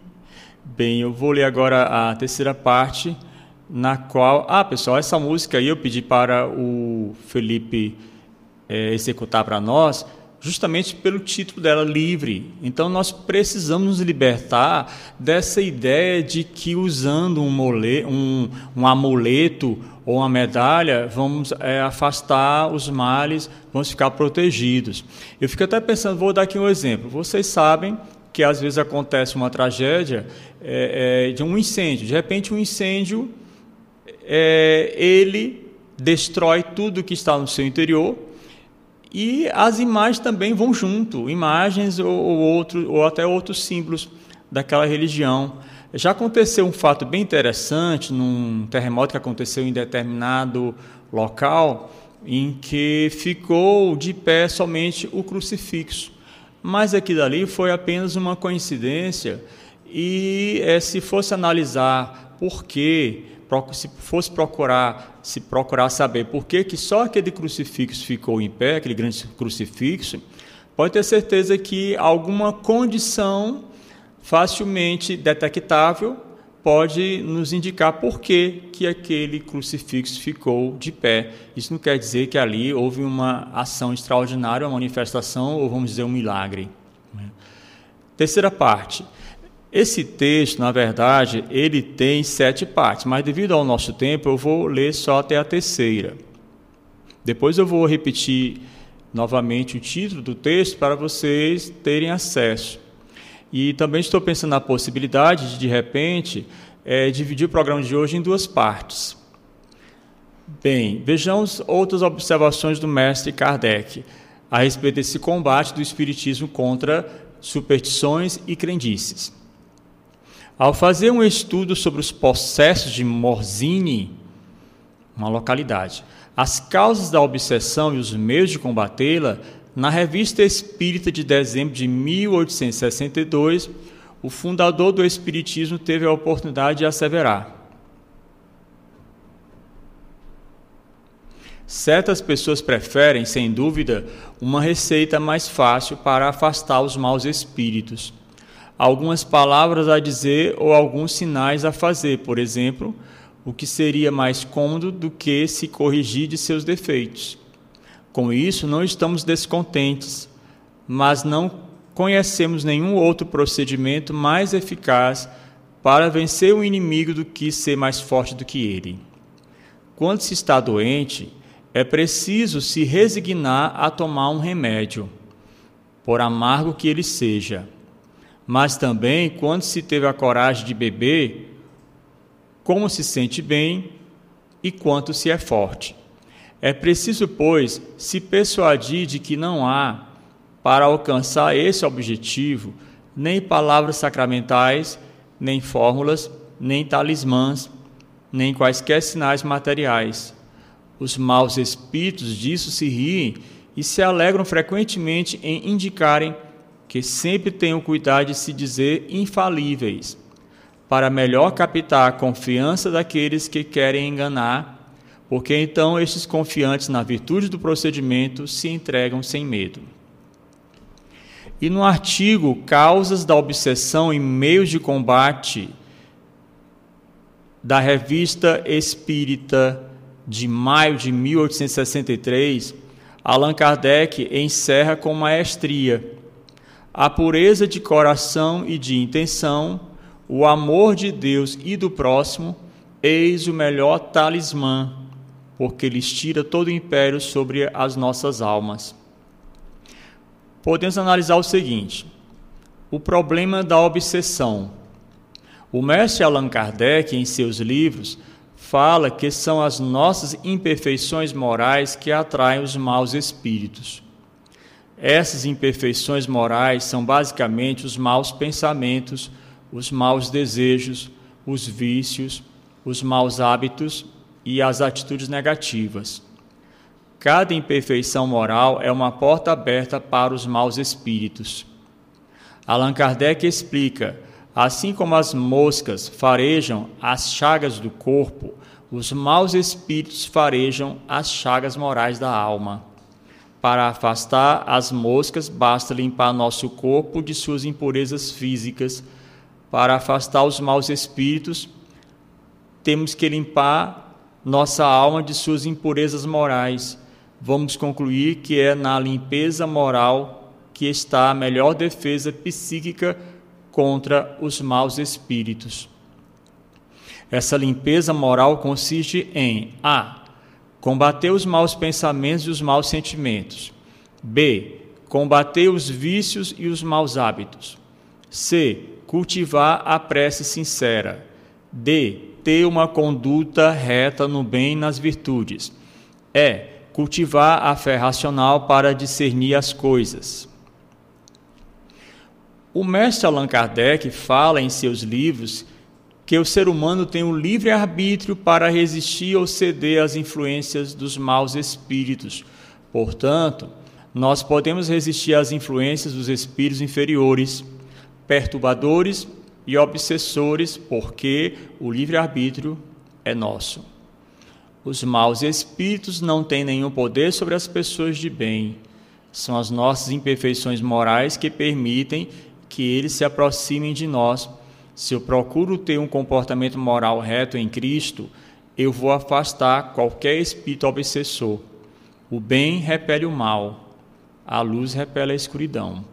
C: Bem, eu vou ler agora a terceira parte, na qual. Ah, pessoal, essa música aí eu pedi para o Felipe eh, executar para nós, justamente pelo título dela, Livre. Então, nós precisamos nos libertar dessa ideia de que usando um, mole, um, um amuleto ou uma medalha, vamos eh, afastar os males, vamos ficar protegidos. Eu fico até pensando, vou dar aqui um exemplo. Vocês sabem que às vezes acontece uma tragédia eh, eh, de um incêndio. De repente, um incêndio, eh, ele destrói tudo que está no seu interior e as imagens também vão junto, imagens ou, ou, outro, ou até outros símbolos daquela religião. Já aconteceu um fato bem interessante num terremoto que aconteceu em determinado local, em que ficou de pé somente o crucifixo. Mas aquilo ali foi apenas uma coincidência, e é, se fosse analisar por quê, se fosse procurar, se procurar saber por que, que só aquele crucifixo ficou em pé, aquele grande crucifixo, pode ter certeza que alguma condição facilmente detectável pode nos indicar por que, que aquele crucifixo ficou de pé. Isso não quer dizer que ali houve uma ação extraordinária, uma manifestação, ou vamos dizer, um milagre. Terceira parte. Esse texto, na verdade, ele tem sete partes, mas devido ao nosso tempo, eu vou ler só até a terceira. Depois eu vou repetir novamente o título do texto para vocês terem acesso. E também estou pensando na possibilidade de, de repente, é, dividir o programa de hoje em duas partes. Bem, vejamos outras observações do mestre Kardec a respeito desse combate do Espiritismo contra superstições e crendices. Ao fazer um estudo sobre os processos de Morzine, uma localidade, as causas da obsessão e os meios de combatê-la, na Revista Espírita de dezembro de 1862, o fundador do Espiritismo teve a oportunidade de asseverar: Certas pessoas preferem, sem dúvida, uma receita mais fácil para afastar os maus espíritos. Algumas palavras a dizer ou alguns sinais a fazer, por exemplo, o que seria mais cômodo do que se corrigir de seus defeitos. Com isso, não estamos descontentes, mas não conhecemos nenhum outro procedimento mais eficaz para vencer o inimigo do que ser mais forte do que ele. Quando se está doente, é preciso se resignar a tomar um remédio, por amargo que ele seja. Mas também, quando se teve a coragem de beber, como se sente bem e quanto se é forte. É preciso, pois, se persuadir de que não há, para alcançar esse objetivo, nem palavras sacramentais, nem fórmulas, nem talismãs, nem quaisquer sinais materiais. Os maus espíritos disso se riem e se alegram frequentemente em indicarem que sempre tenham cuidado de se dizer infalíveis, para melhor captar a confiança daqueles que querem enganar, porque então estes confiantes na virtude do procedimento se entregam sem medo. E no artigo Causas da Obsessão e Meios de Combate da revista Espírita de maio de 1863, Allan Kardec encerra com maestria a pureza de coração e de intenção, o amor de Deus e do próximo, eis o melhor talismã, porque lhes tira todo o império sobre as nossas almas. Podemos analisar o seguinte: o problema da obsessão. O mestre Allan Kardec, em seus livros, fala que são as nossas imperfeições morais que atraem os maus espíritos. Essas imperfeições morais são basicamente os maus pensamentos, os maus desejos, os vícios, os maus hábitos e as atitudes negativas. Cada imperfeição moral é uma porta aberta para os maus espíritos. Allan Kardec explica Assim como as moscas farejam as chagas do corpo, os maus espíritos farejam as chagas morais da alma. Para afastar as moscas, basta limpar nosso corpo de suas impurezas físicas. Para afastar os maus espíritos, temos que limpar nossa alma de suas impurezas morais. Vamos concluir que é na limpeza moral que está a melhor defesa psíquica contra os maus espíritos. Essa limpeza moral consiste em a. combater os maus pensamentos e os maus sentimentos. b. combater os vícios e os maus hábitos. c. cultivar a prece sincera. d. ter uma conduta reta no bem e nas virtudes. e. cultivar a fé racional para discernir as coisas. O mestre Allan Kardec fala em seus livros que o ser humano tem o um livre arbítrio para resistir ou ceder às influências dos maus espíritos. Portanto, nós podemos resistir às influências dos espíritos inferiores, perturbadores e obsessores, porque o livre arbítrio é nosso. Os maus espíritos não têm nenhum poder sobre as pessoas de bem. São as nossas imperfeições morais que permitem que eles se aproximem de nós. Se eu procuro ter um comportamento moral reto em Cristo, eu vou afastar qualquer espírito obsessor. O bem repele o mal, a luz repele a escuridão.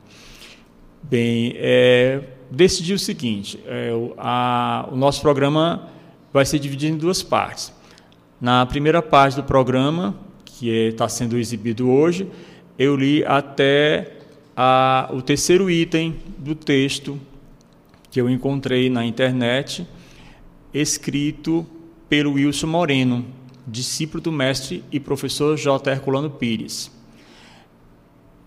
C: Bem, é, decidi o seguinte: é, a, o nosso programa vai ser dividido em duas partes. Na primeira parte do programa, que está é, sendo exibido hoje, eu li até a, o terceiro item do texto que eu encontrei na internet, escrito pelo Wilson Moreno, discípulo do mestre e professor J. Herculano Pires.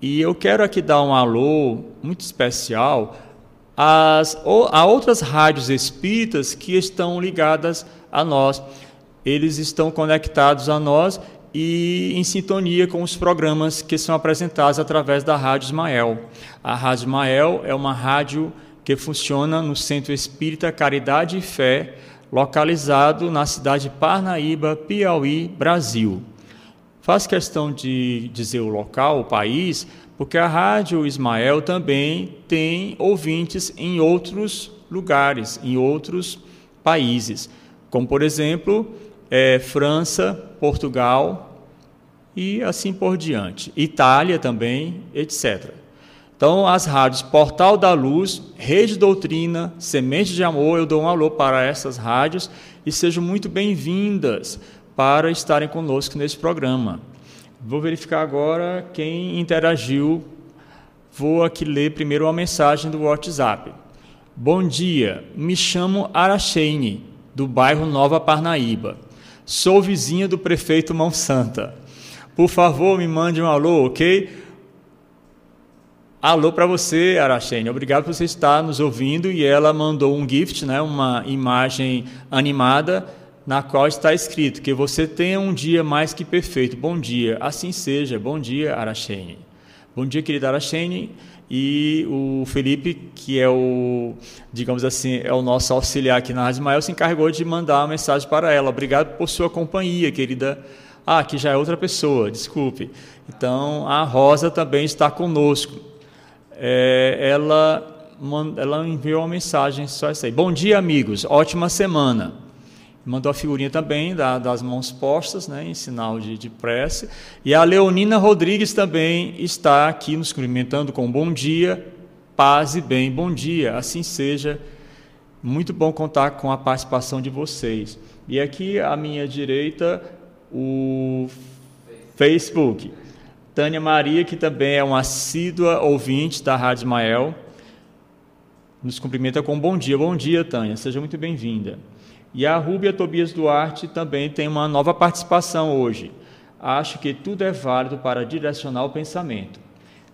C: E eu quero aqui dar um alô muito especial às, a outras rádios espíritas que estão ligadas a nós. Eles estão conectados a nós e em sintonia com os programas que são apresentados através da Rádio Ismael. A Rádio Ismael é uma rádio que funciona no Centro Espírita Caridade e Fé, localizado na cidade de Parnaíba, Piauí, Brasil. Faz questão de dizer o local, o país, porque a Rádio Ismael também tem ouvintes em outros lugares, em outros países, como por exemplo é, França, Portugal e assim por diante, Itália também, etc. Então, as rádios Portal da Luz, Rede Doutrina, Semente de Amor, eu dou um alô para essas rádios e sejam muito bem-vindas para estarem conosco nesse programa. Vou verificar agora quem interagiu. Vou aqui ler primeiro uma mensagem do WhatsApp. Bom dia, me chamo Aracheine, do bairro Nova Parnaíba. Sou vizinha do prefeito Mão Santa. Por favor, me mande um alô, ok? Alô para você, Arachene. Obrigado por você estar nos ouvindo. E ela mandou um gift, né, uma imagem animada, na qual está escrito que você tenha um dia mais que perfeito. Bom dia. Assim seja. Bom dia, Arachene. Bom dia, querida Arachene. E o Felipe, que é o, digamos assim, é o nosso auxiliar aqui na Rádio Maior, se encarregou de mandar uma mensagem para ela. Obrigado por sua companhia, querida. Ah, aqui já é outra pessoa, desculpe. Então, a Rosa também está conosco é, ela, ela enviou uma mensagem só isso aí. Bom dia, amigos. Ótima semana. Mandou a figurinha também da, das mãos postas, né, em sinal de, de prece. E a Leonina Rodrigues também está aqui nos cumprimentando com bom dia, paz e bem. Bom dia, assim seja. Muito bom contar com a participação de vocês. E aqui à minha direita, o Facebook. Tânia Maria, que também é uma assídua ouvinte da Rádio Ismael, nos cumprimenta com bom dia. Bom dia, Tânia, seja muito bem-vinda. E a Rúbia Tobias Duarte também tem uma nova participação hoje. Acho que tudo é válido para direcionar o pensamento.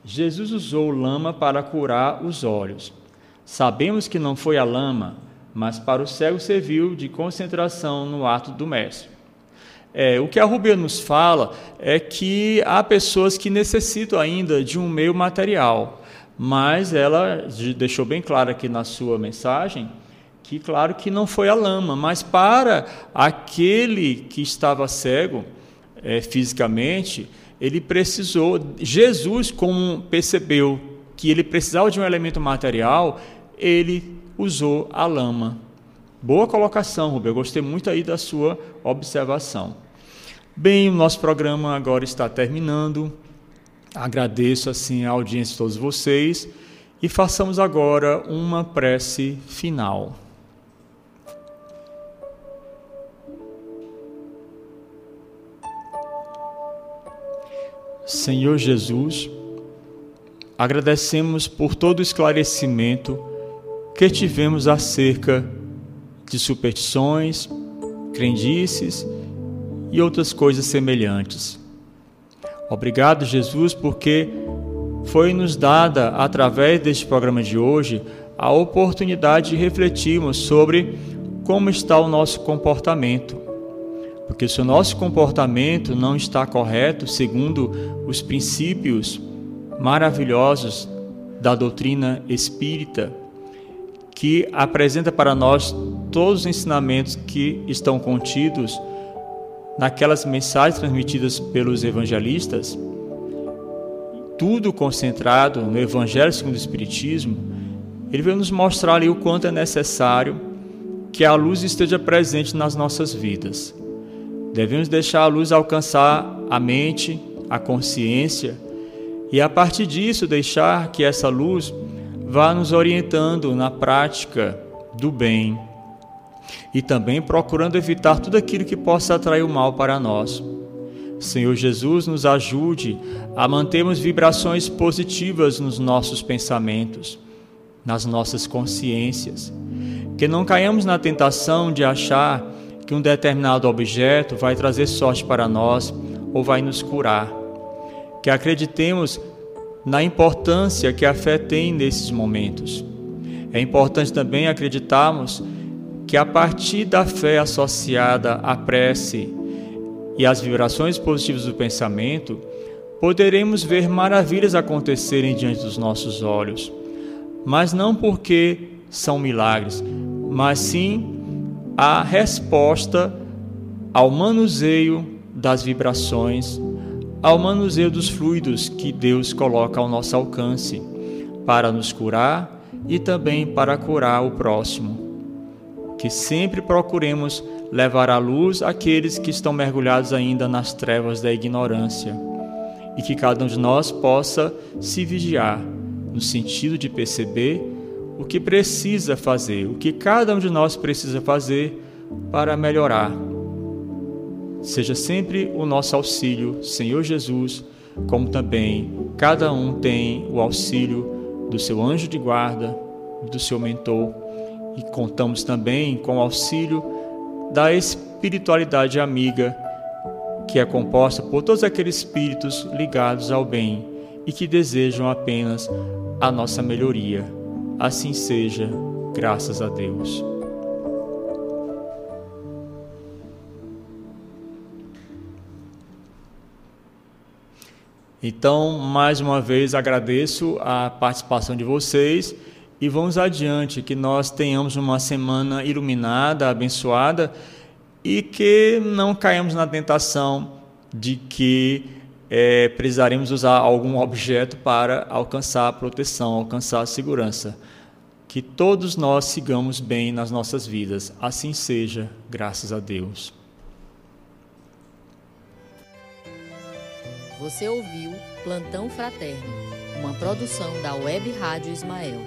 C: Jesus usou lama para curar os olhos. Sabemos que não foi a lama, mas para o cego serviu de concentração no ato do Mestre. É, o que a Rubia nos fala é que há pessoas que necessitam ainda de um meio material, mas ela deixou bem claro aqui na sua mensagem que, claro, que não foi a lama, mas para aquele que estava cego é, fisicamente, ele precisou, Jesus, como percebeu que ele precisava de um elemento material, ele usou a lama. Boa colocação, Rubem. Eu gostei muito aí da sua observação. Bem, o nosso programa agora está terminando. Agradeço assim a audiência de todos vocês e façamos agora uma prece final. Senhor Jesus, agradecemos por todo o esclarecimento que tivemos acerca de superstições, crendices e outras coisas semelhantes. Obrigado, Jesus, porque foi nos dada, através deste programa de hoje, a oportunidade de refletirmos sobre como está o nosso comportamento. Porque se o nosso comportamento não está correto, segundo os princípios maravilhosos da doutrina espírita, que apresenta para nós todos os ensinamentos que estão contidos naquelas mensagens transmitidas pelos evangelistas, tudo concentrado no Evangelho segundo o Espiritismo, ele veio nos mostrar ali o quanto é necessário que a luz esteja presente nas nossas vidas. Devemos deixar a luz alcançar a mente, a consciência, e a partir disso deixar que essa luz vá nos orientando na prática do bem e também procurando evitar tudo aquilo que possa atrair o mal para nós. Senhor Jesus, nos ajude a mantermos vibrações positivas nos nossos pensamentos, nas nossas consciências. Que não caiamos na tentação de achar que um determinado objeto vai trazer sorte para nós ou vai nos curar. Que acreditemos na importância que a fé tem nesses momentos. É importante também acreditarmos que a partir da fé associada à prece e às vibrações positivas do pensamento, poderemos ver maravilhas acontecerem diante dos nossos olhos. Mas não porque são milagres, mas sim a resposta ao manuseio das vibrações, ao manuseio dos fluidos que Deus coloca ao nosso alcance para nos curar e também para curar o próximo. Que sempre procuremos levar à luz aqueles que estão mergulhados ainda nas trevas da ignorância e que cada um de nós possa se vigiar no sentido de perceber o que precisa fazer, o que cada um de nós precisa fazer para melhorar. Seja sempre o nosso auxílio, Senhor Jesus, como também cada um tem o auxílio do seu anjo de guarda, do seu mentor, e contamos também com o auxílio da espiritualidade amiga, que é composta por todos aqueles espíritos ligados ao bem e que desejam apenas a nossa melhoria. Assim seja, graças a Deus. Então, mais uma vez agradeço a participação de vocês e vamos adiante, que nós tenhamos uma semana iluminada, abençoada e que não caímos na tentação de que é, precisaremos usar algum objeto para alcançar a proteção, alcançar a segurança. Que todos nós sigamos bem nas nossas vidas. Assim seja, graças a Deus.
A: Você ouviu Plantão Fraterno, uma produção da Web Rádio Ismael.